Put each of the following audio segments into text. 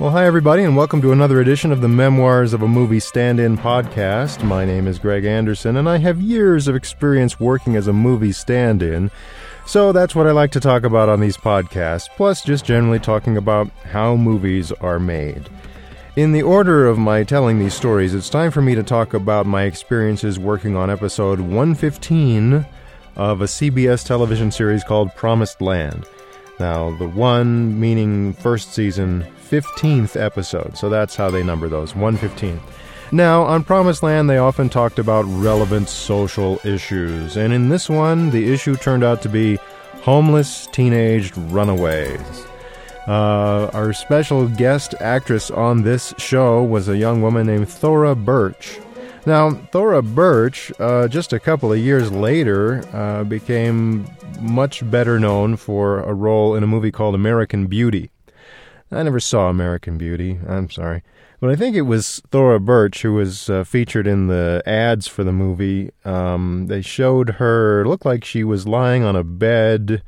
Well, hi, everybody, and welcome to another edition of the Memoirs of a Movie Stand In podcast. My name is Greg Anderson, and I have years of experience working as a movie stand in. So that's what I like to talk about on these podcasts, plus just generally talking about how movies are made. In the order of my telling these stories, it's time for me to talk about my experiences working on episode 115 of a CBS television series called Promised Land. Now, the one meaning first season, 15th episode, so that's how they number those 115th. Now, on Promised Land, they often talked about relevant social issues, and in this one, the issue turned out to be homeless teenaged runaways. Uh, our special guest actress on this show was a young woman named Thora Birch. Now, Thora Birch, uh, just a couple of years later, uh, became much better known for a role in a movie called American Beauty. I never saw American Beauty, I'm sorry. But I think it was Thora Birch who was uh, featured in the ads for the movie. Um, they showed her, looked like she was lying on a bed,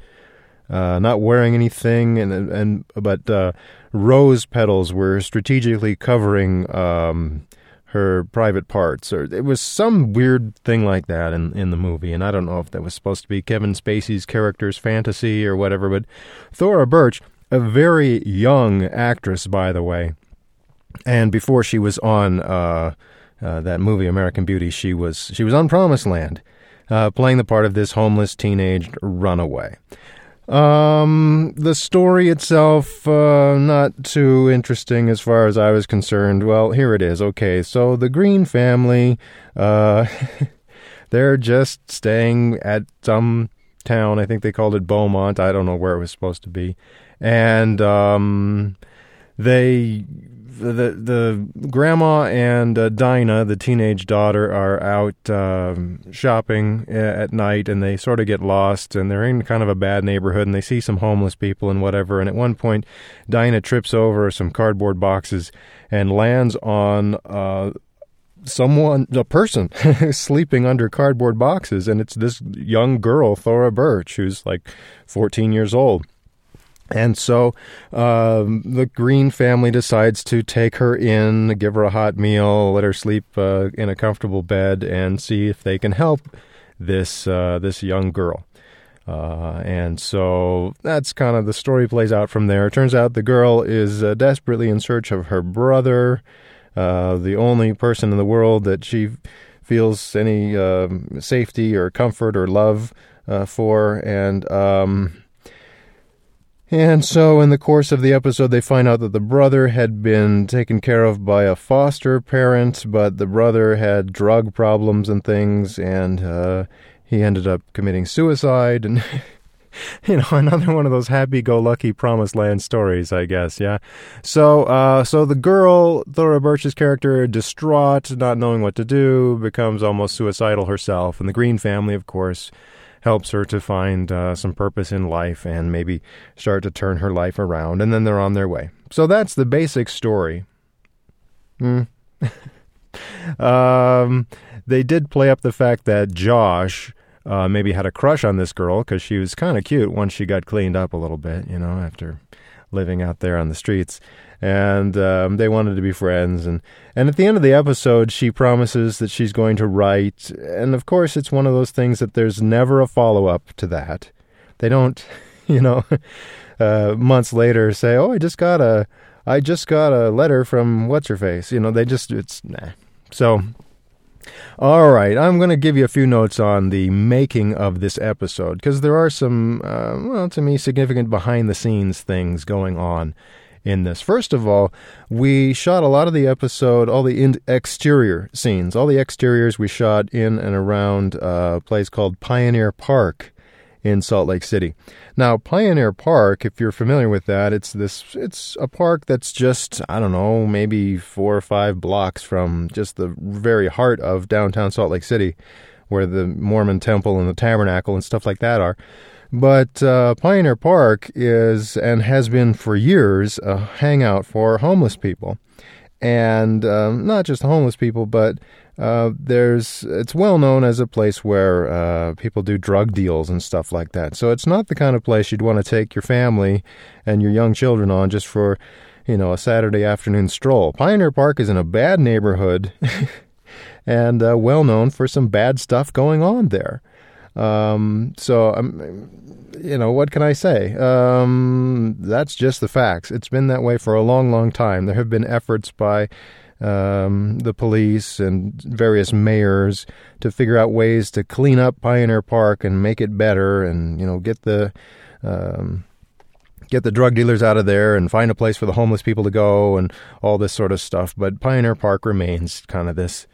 uh, not wearing anything, and and but uh, rose petals were strategically covering um, her private parts, or it was some weird thing like that in in the movie. And I don't know if that was supposed to be Kevin Spacey's character's fantasy or whatever. But Thora Birch, a very young actress, by the way and before she was on uh, uh, that movie American Beauty, she was she was on Promised Land, uh, playing the part of this homeless teenage runaway. Um, the story itself, uh, not too interesting as far as I was concerned. Well, here it is. Okay, so the Green family, uh, they're just staying at some town. I think they called it Beaumont. I don't know where it was supposed to be, and um, they the the grandma and uh, Dinah, the teenage daughter, are out um, shopping at night, and they sort of get lost, and they're in kind of a bad neighborhood, and they see some homeless people and whatever. And at one point, Dinah trips over some cardboard boxes and lands on. Uh, someone, a person, sleeping under cardboard boxes, and it's this young girl, Thora Birch, who's like 14 years old. And so um, the Green family decides to take her in, give her a hot meal, let her sleep uh, in a comfortable bed, and see if they can help this uh, this young girl. Uh, and so that's kind of the story plays out from there. It turns out the girl is uh, desperately in search of her brother, uh, the only person in the world that she feels any um, safety or comfort or love uh, for, and um, and so, in the course of the episode, they find out that the brother had been taken care of by a foster parent, but the brother had drug problems and things, and uh, he ended up committing suicide. And, you know, another one of those happy go lucky promised land stories, I guess, yeah. So, uh, so the girl, Thora Birch's character, distraught, not knowing what to do, becomes almost suicidal herself. And the Green family, of course, helps her to find uh, some purpose in life and maybe start to turn her life around, and then they're on their way. So that's the basic story. Mm. um, they did play up the fact that Josh uh, maybe had a crush on this girl because she was kind of cute once she got cleaned up a little bit, you know, after living out there on the streets and um, they wanted to be friends. And, and at the end of the episode, she promises that she's going to write. And of course, it's one of those things that there's never a follow up to that. They don't, you know, uh, months later say, "Oh, I just got a, I just got a letter from what's her face." You know, they just it's nah. So. All right, I'm going to give you a few notes on the making of this episode because there are some, uh, well, to me, significant behind the scenes things going on in this. First of all, we shot a lot of the episode, all the in- exterior scenes, all the exteriors we shot in and around uh, a place called Pioneer Park in Salt Lake City. Now, Pioneer Park, if you're familiar with that, it's this it's a park that's just, I don't know, maybe 4 or 5 blocks from just the very heart of downtown Salt Lake City where the Mormon temple and the tabernacle and stuff like that are. But uh, Pioneer Park is and has been for years a hangout for homeless people, and um, not just homeless people, but uh, there's it's well known as a place where uh, people do drug deals and stuff like that. So it's not the kind of place you'd want to take your family and your young children on just for you know, a Saturday afternoon stroll. Pioneer Park is in a bad neighborhood and uh, well known for some bad stuff going on there. Um, so, um, you know, what can I say? Um, that's just the facts. It's been that way for a long, long time. There have been efforts by um, the police and various mayors to figure out ways to clean up Pioneer Park and make it better, and you know, get the um, get the drug dealers out of there and find a place for the homeless people to go and all this sort of stuff. But Pioneer Park remains kind of this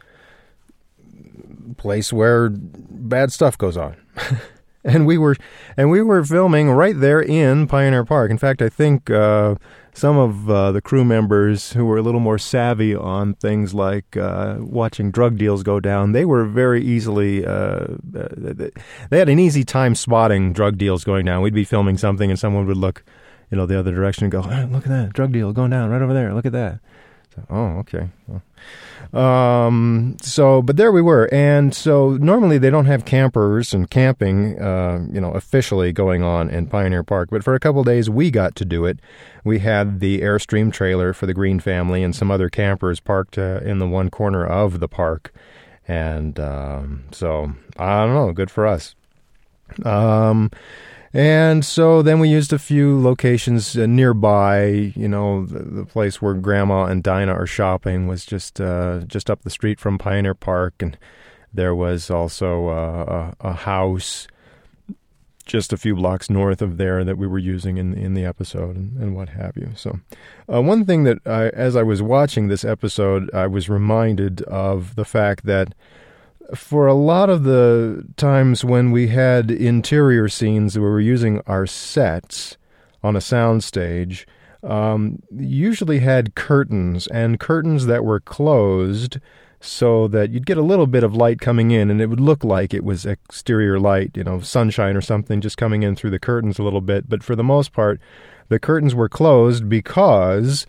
place where bad stuff goes on. and we were and we were filming right there in Pioneer Park. In fact, I think uh, some of uh, the crew members who were a little more savvy on things like uh, watching drug deals go down, they were very easily uh, they had an easy time spotting drug deals going down. We'd be filming something, and someone would look, you know, the other direction and go, "Look at that drug deal going down right over there. Look at that." Oh, okay. Um, so, but there we were, and so normally they don't have campers and camping, uh, you know, officially going on in Pioneer Park. But for a couple days, we got to do it. We had the Airstream trailer for the Green family and some other campers parked uh, in the one corner of the park, and um, so I don't know, good for us. Um, and so then we used a few locations uh, nearby. You know, the, the, place where Grandma and Dinah are shopping was just uh, just up the street from Pioneer Park, and there was also uh, a, a, house just a few blocks north of there that we were using in in the episode and, and what have you. So, uh, one thing that I, as I was watching this episode, I was reminded of the fact that for a lot of the times when we had interior scenes where we were using our sets on a soundstage, um, usually had curtains and curtains that were closed so that you'd get a little bit of light coming in and it would look like it was exterior light, you know, sunshine or something just coming in through the curtains a little bit. But for the most part, the curtains were closed because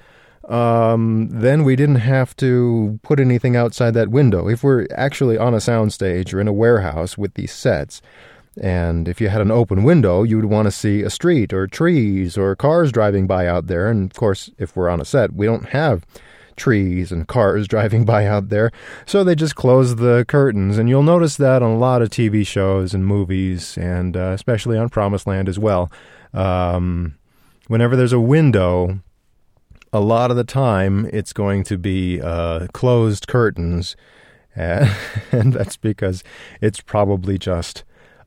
um, then we didn't have to put anything outside that window. If we're actually on a soundstage or in a warehouse with these sets, and if you had an open window, you would want to see a street or trees or cars driving by out there. And of course, if we're on a set, we don't have trees and cars driving by out there. So they just close the curtains. And you'll notice that on a lot of TV shows and movies, and uh, especially on Promised Land as well. Um, whenever there's a window, a lot of the time it's going to be uh, closed curtains, and, and that's because it's probably just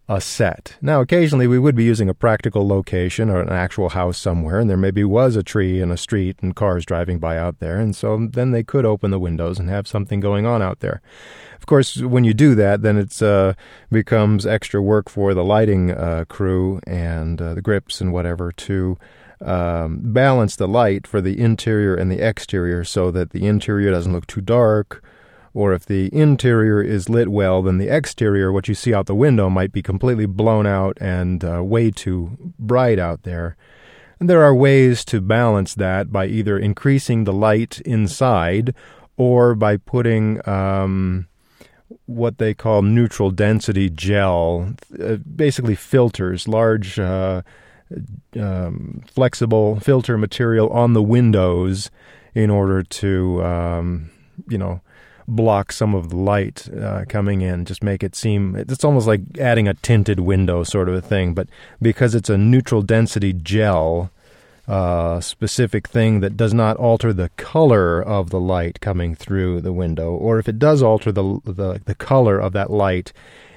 a set. Now, occasionally we would be using a practical location or an actual house somewhere, and there maybe was a tree in a street and cars driving by out there, and so then they could open the windows and have something going on out there. Of course, when you do that, then it uh, becomes extra work for the lighting uh, crew and uh, the grips and whatever to um, balance the light for the interior and the exterior so that the interior doesn't look too dark. Or if the interior is lit well, then the exterior, what you see out the window, might be completely blown out and uh, way too bright out there. And there are ways to balance that by either increasing the light inside or by putting um, what they call neutral density gel, uh, basically filters, large uh, um, flexible filter material on the windows in order to, um, you know, block some of the light uh, coming in. Just make it seem it's almost like adding a tinted window sort of a thing. But because it's a neutral density gel, uh, specific thing that does not alter the color of the light coming through the window, or if it does alter the the, the color of that light,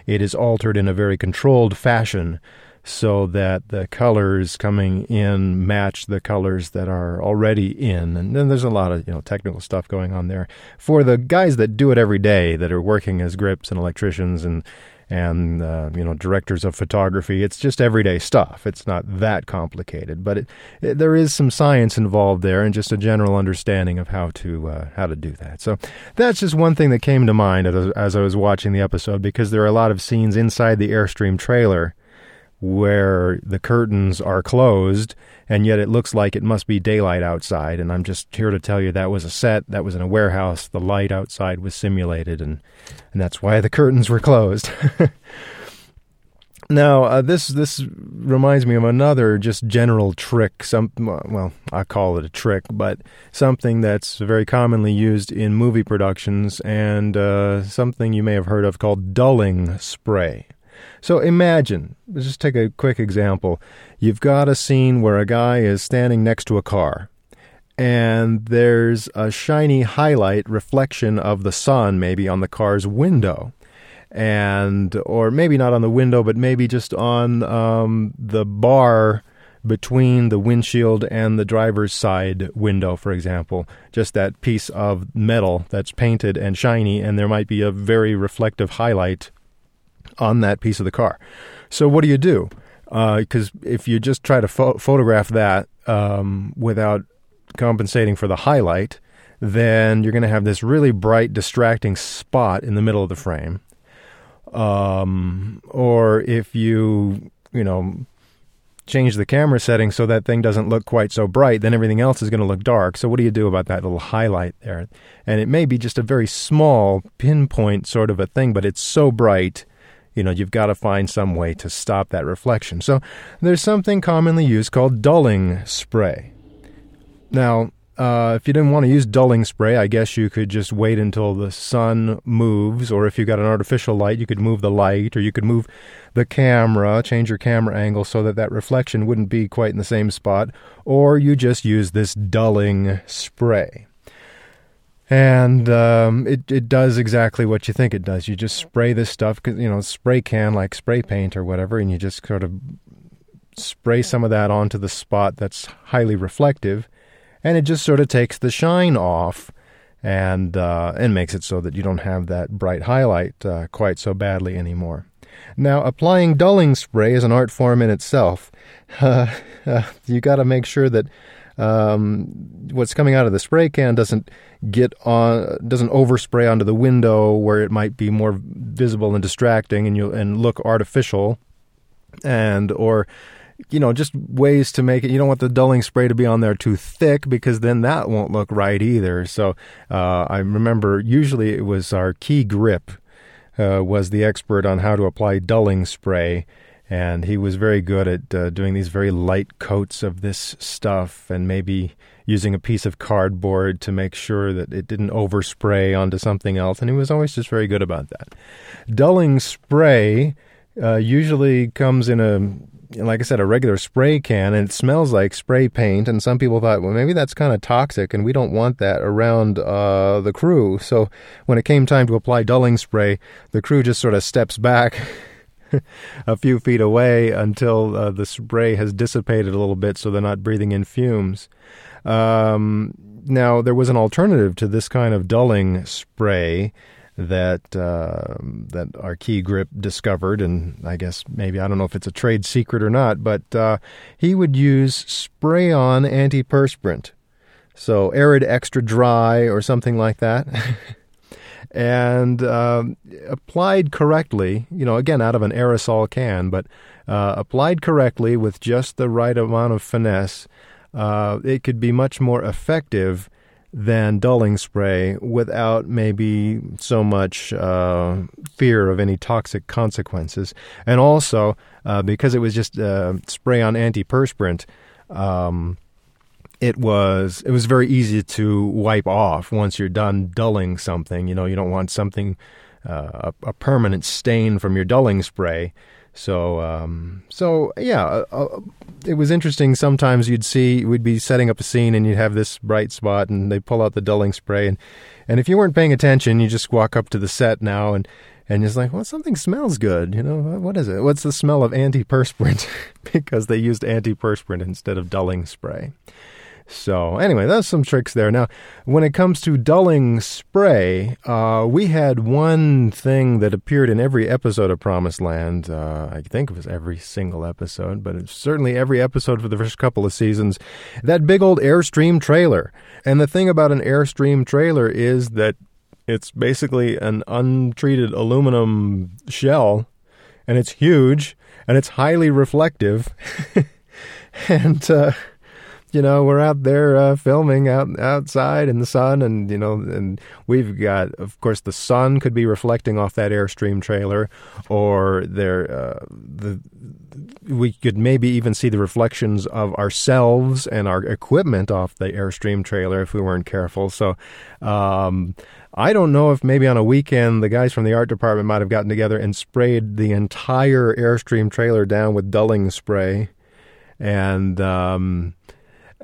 it is altered in a very controlled fashion so that the colors coming in match the colors that are already in. And then there's a lot of you know technical stuff going on there for the guys that do it every day that are working as grips and electricians and and uh, you know directors of photography. It's just everyday stuff. It's not that complicated, but it, it, there is some science involved there and just a general understanding of how to uh, how to do that. So that's just one thing that came to mind as, as I was watching the episode because there are a lot of scenes inside the Airstream trailer where the curtains are closed and yet it looks like it must be daylight outside and I'm just here to tell you that was a set that was in a warehouse the light outside was simulated and and that's why the curtains were closed Now, uh, this this reminds me of another just general trick. Some well, I call it a trick, but something that's very commonly used in movie productions, and uh, something you may have heard of called dulling spray. So imagine, let's just take a quick example. You've got a scene where a guy is standing next to a car, and there's a shiny highlight reflection of the sun, maybe on the car's window and or maybe not on the window, but maybe just on um, the bar between the windshield and the driver's side window, for example. Just that piece of metal that's painted and shiny, and there might be a very reflective highlight on that piece of the car. So, what do you do? Because uh, if you just try to pho- photograph that um, without compensating for the highlight, then you're going to have this really bright, distracting spot in the middle of the frame um, or if you you know change the camera setting so that thing doesn't look quite so bright, then everything else is going to look dark. So what do you do about that little highlight there? And it may be just a very small pinpoint sort of a thing, but it's so bright, you know, you've got to find some way to stop that reflection. So there's something commonly used called dulling spray. Now, uh, if you didn't want to use dulling spray, I guess you could just wait until the sun moves, or if you got an artificial light, you could move the light, or you could move the camera, change your camera angle so that that reflection wouldn't be quite in the same spot, or you just use this dulling spray. And um, it it does exactly what you think it does. You just spray this stuff, you know, spray can like spray paint or whatever, and you just sort of spray some of that onto the spot that's highly reflective and it just sort of takes the shine off and uh, and makes it so that you don't have that bright highlight uh, quite so badly anymore. Now, applying dulling spray is an art form in itself. Uh, you got to make sure that um, what's coming out of the spray can doesn't get on, doesn't overspray onto the window where it might be more visible and distracting, and you and look artificial, and or you know, just ways to make it. You don't want the dulling spray to be on there too thick because then that won't look right either. So uh, I remember usually it was our key grip uh, was the expert on how to apply dulling spray. And he was very good at uh, doing these very light coats of this stuff and maybe using a piece of cardboard to make sure that it didn't overspray onto something else. And he was always just very good about that. Dulling spray uh, usually comes in a like I said, a regular spray can, and it smells like spray paint. And some people thought, well, maybe that's kind of toxic, and we don't want that around uh, the crew. So when it came time to apply dulling spray, the crew just sort of steps back. a few feet away until uh, the spray has dissipated a little bit so they're not breathing in fumes. Um, now, there was an alternative to this kind of dulling spray that uh, that our key grip discovered, and I guess maybe I don't know if it's a trade secret or not, but uh, he would use spray-on antiperspirant, so Arrid extra dry or something like that. and uh, applied correctly, you know, again out of an aerosol can, but uh, applied correctly with just the right amount of finesse, uh, it could be much more effective than dulling spray without maybe so much uh, fear of any toxic consequences. And also, uh, because it was just uh, spray on antiperspirant, um, it was it was very easy to wipe off once you're done dulling something. You know, you don't want something uh, a, a permanent stain from your dulling spray. So, um, so yeah, uh, uh, it was interesting. Sometimes you'd see we'd be setting up a scene and you'd have this bright spot, and they pull out the dulling spray, and and if you weren't paying attention, you just walk up to the set now and and it's like, well, something smells good. You know, what is it? What's the smell of antiperspirant? because they used antiperspirant instead of dulling spray. So anyway, that's some tricks there. Now, when it comes to dulling spray, uh, we had one thing that appeared in every episode of Promised Land. Uh, I think it was every single episode, but it's certainly every episode for the first couple of seasons. That big old Airstream trailer. And the thing about an Airstream trailer is that it's basically an untreated aluminum shell, and it's huge, and it's highly reflective. and uh, you know, we're out there uh, filming out outside in the sun, and you know, and we've got, of course, the sun could be reflecting off that airstream trailer, or there, uh, the we could maybe even see the reflections of ourselves and our equipment off the airstream trailer if we weren't careful. So. Um, I don't know if maybe on a weekend the guys from the art department might have gotten together and sprayed the entire Airstream trailer down with dulling spray, and um,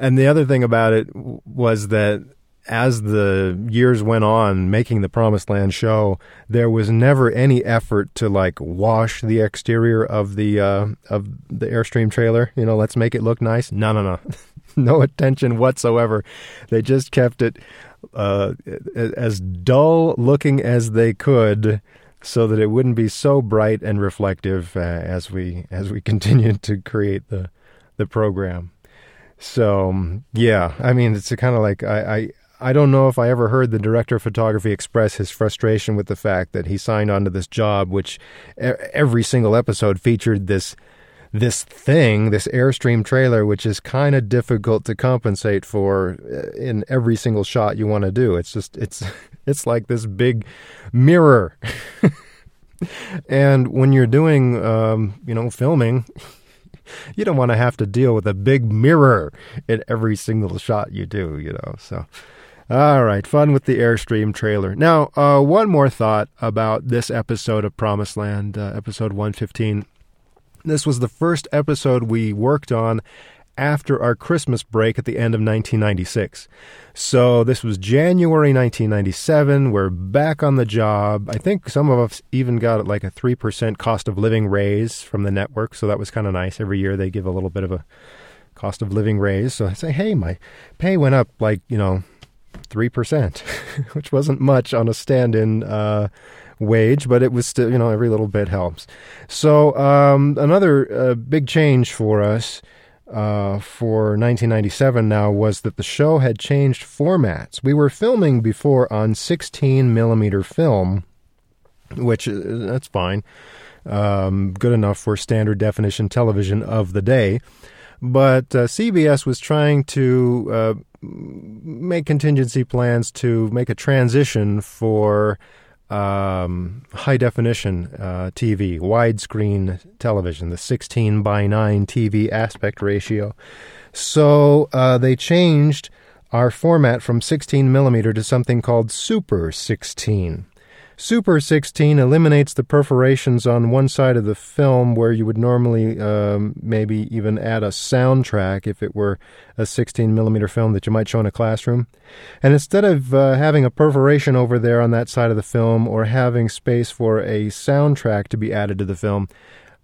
and the other thing about it was that as the years went on making the Promised Land show, there was never any effort to like wash the exterior of the uh, of the Airstream trailer. You know, let's make it look nice. No, no, no, no attention whatsoever. They just kept it uh, as dull looking as they could, so that it wouldn't be so bright and reflective uh, as we as we continued to create the the program. So yeah, I mean, it's kind of like I, I I don't know if I ever heard the director of photography express his frustration with the fact that he signed on to this job, which every single episode featured this this thing, this Airstream trailer, which is kind of difficult to compensate for uh, in every single shot you want to do. It's just it's it's like this big mirror. and when you're doing um, you know filming, you don't want to have to deal with a big mirror in every single shot you do. You know, so. All right, fun with the Airstream trailer. Now, uh, one more thought about this episode of Promised Land, uh, episode 115. This was the first episode we worked on after our Christmas break at the end of 1996. So this was January 1997. We're back on the job. I think some of us even got like a 3% cost of living raise from the network. So that was kind of nice. Every year they give a little bit of a cost of living raise. So I say, hey, my pay went up like, you know, 3%, which wasn't much on a stand in uh, wage, but it was still, you know, every little bit helps. So, um, another uh, big change for us uh, for 1997 now was that the show had changed formats. We were filming before on 16 millimeter film, which uh, that's fine, um, good enough for standard definition television of the day. But uh, CBS was trying to uh, make contingency plans to make a transition for um, high definition uh, TV, widescreen television, the 16 by 9 TV aspect ratio. So uh, they changed our format from 16 millimeter to something called Super 16. Super 16 eliminates the perforations on one side of the film where you would normally um, maybe even add a soundtrack if it were a 16 millimeter film that you might show in a classroom. And instead of uh, having a perforation over there on that side of the film or having space for a soundtrack to be added to the film,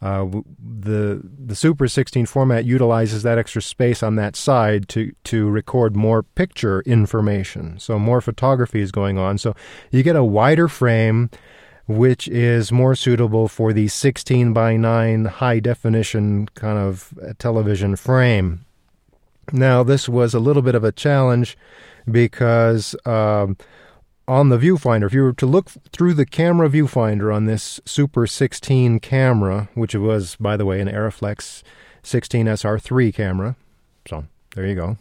uh, the the Super 16 format utilizes that extra space on that side to to record more picture information. So more photography is going on. So you get a wider frame, which is more suitable for the 16 by 9 high definition kind of television frame. Now this was a little bit of a challenge because. Um, on the viewfinder, if you were to look through the camera viewfinder on this Super 16 camera, which was, by the way, an Arriflex 16 SR3 camera, so there you go.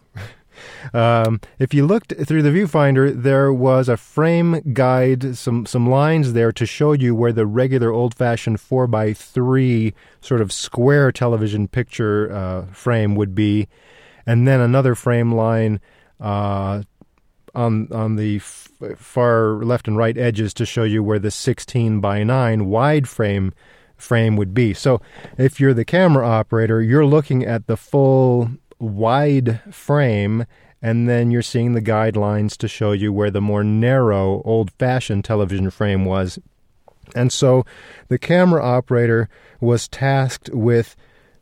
um, if you looked through the viewfinder, there was a frame guide, some some lines there to show you where the regular old-fashioned 4x3 sort of square television picture uh, frame would be, and then another frame line uh, on on the f- far left and right edges to show you where the 16 by 9 wide frame frame would be. So if you're the camera operator, you're looking at the full wide frame and then you're seeing the guidelines to show you where the more narrow old-fashioned television frame was. And so the camera operator was tasked with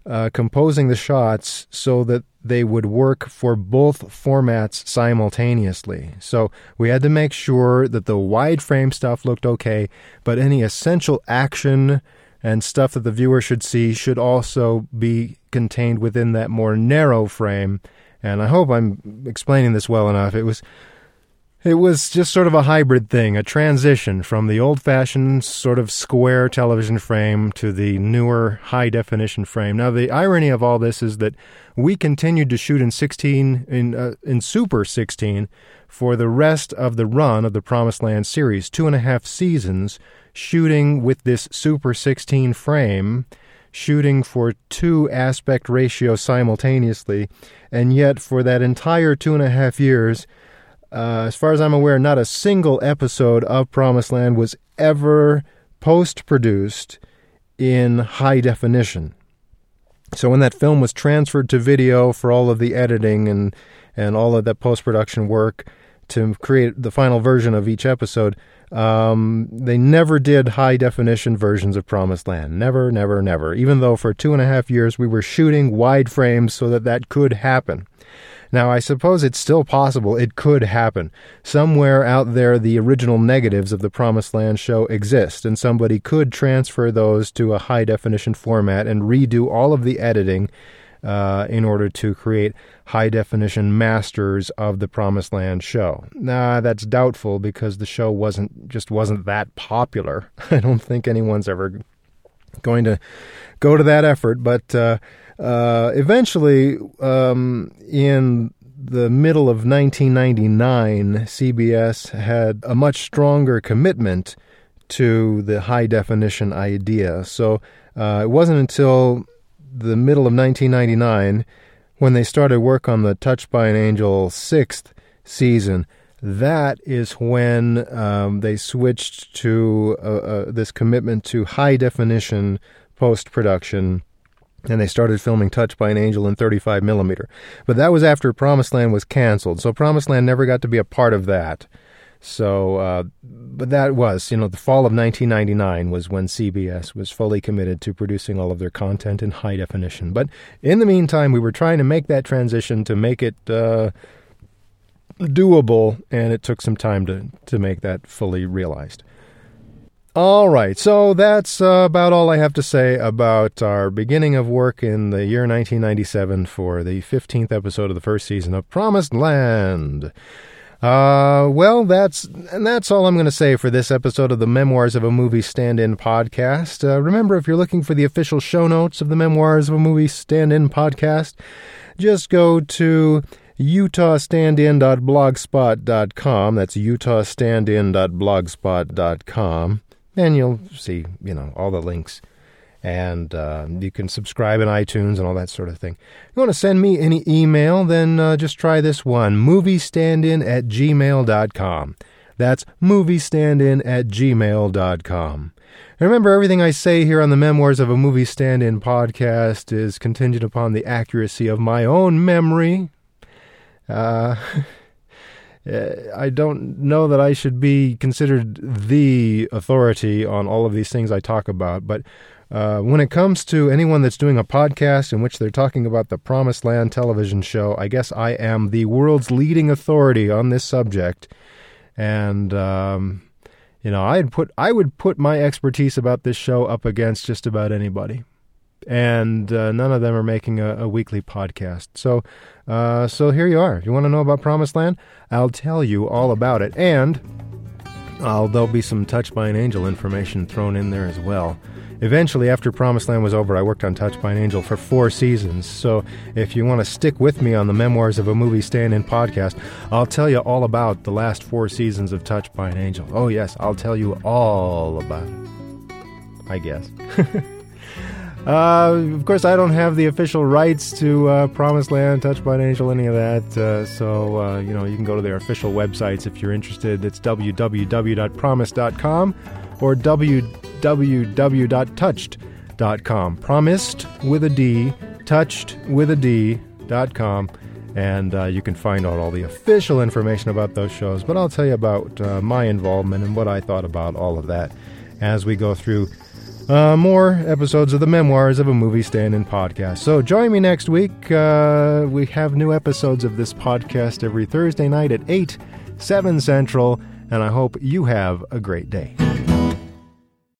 uh, composing the shots so that they would work for both formats simultaneously. So we had to make sure that the wide frame stuff looked okay, but any essential action and stuff that the viewer should see should also be contained within that more narrow frame. And I hope I'm explaining this well enough. It was It was just sort of a hybrid thing, a transition from the old fashioned sort of square television frame to the newer high definition frame. Now, the irony of all this is that we continued to shoot in 16, in, uh, in Super 16, for the rest of the run of the Promised Land series, two and a half seasons, shooting with this Super 16 frame, shooting for two aspect ratio simultaneously, and yet for that entire two and a half years, uh, as far as I'm aware, not a single episode of Promised Land was ever post produced in high definition. So when that film was transferred to video for all of the editing and, and all of that post production work to create the final version of each episode, um, they never did high definition versions of Promised Land. Never, never, never. Even though for two and a half years we were shooting wide frames so that that could happen. Now, I suppose it's still possible it could happen. Somewhere out there, the original negatives of the Promised Land show exist, and somebody could transfer those to a high definition format and redo all of the editing uh, in order to create high definition masters of the Promised Land show. Nah, that's doubtful because the show wasn't just wasn't that popular. I don't think anyone's ever going to go to that effort, but. Uh, uh, eventually, um, in the middle of 1999, CBS had a much stronger commitment to the high definition idea. So uh, it wasn't until the middle of 1999 when they started work on the Touched by an Angel sixth season. That is when um, they switched to uh, uh this commitment to high definition post production and they started filming Touched by an Angel in 35 millimeter. But that was after Promised Land was canceled, so Promised Land never got to be a part of that. So, uh, but that was, you know, the fall of 1999 was when CBS was fully committed to producing all of their content in high definition. But in the meantime, we were trying to make that transition to make it uh, doable, and it took some time to, to make that fully realized. All right, so that's uh, about all I have to say about our beginning of work in the year 1997 for the 15th episode of the first season of Promised Land. Uh, well, that's and that's all I'm going to say for this episode of the Memoirs of a Movie Stand-In podcast. Uh, remember, if you're looking for the official show notes of the Memoirs of a Movie Stand-In podcast, just go to utahstandin.blogspot.com. That's utahstandin.blogspot.com and you'll see, you know, all the links. And uh, you can subscribe in iTunes and all that sort of thing. If you want to send me any email, then uh, just try this one moviestandin at gmail.com. That's moviestandin at gmail.com. remember, everything I say here on the Memoirs of a Movie Stand In podcast is contingent upon the accuracy of my own memory. Uh, I don't know that I should be considered the authority on all of these things I talk about, but uh, when it comes to anyone that's doing a podcast in which they're talking about the Promised Land television show, I guess I am the world's leading authority on this subject. And um, you know, I'd put I would put my expertise about this show up against just about anybody and uh, none of them are making a, a weekly podcast. So, uh, so here you are. You want to know about Promised Land, I'll tell you all about it, and there'll be some Touched by an Angel information thrown in there as well. Eventually, after Promised Land was over, I worked on Touched by an Angel for four seasons. So, if you want to stick with me on the Memoirs of a Movie Stand In podcast, I'll tell you all about the last four seasons of Touched by an Angel. Oh, yes, I'll tell you all about it. I guess. Uh, of course, I don't have the official rights to uh, Promised Land, Touched by an Angel, any of that. Uh, so, uh, you know, you can go to their official websites if you're interested. It's www.promise.com or www.touched.com. Promised with a D, touched with a D dot com. And uh, you can find out all the official information about those shows. But I'll tell you about uh, my involvement and what I thought about all of that as we go through uh, more episodes of the Memoirs of a Movie Stand In podcast. So join me next week. Uh, we have new episodes of this podcast every Thursday night at 8, 7 Central, and I hope you have a great day.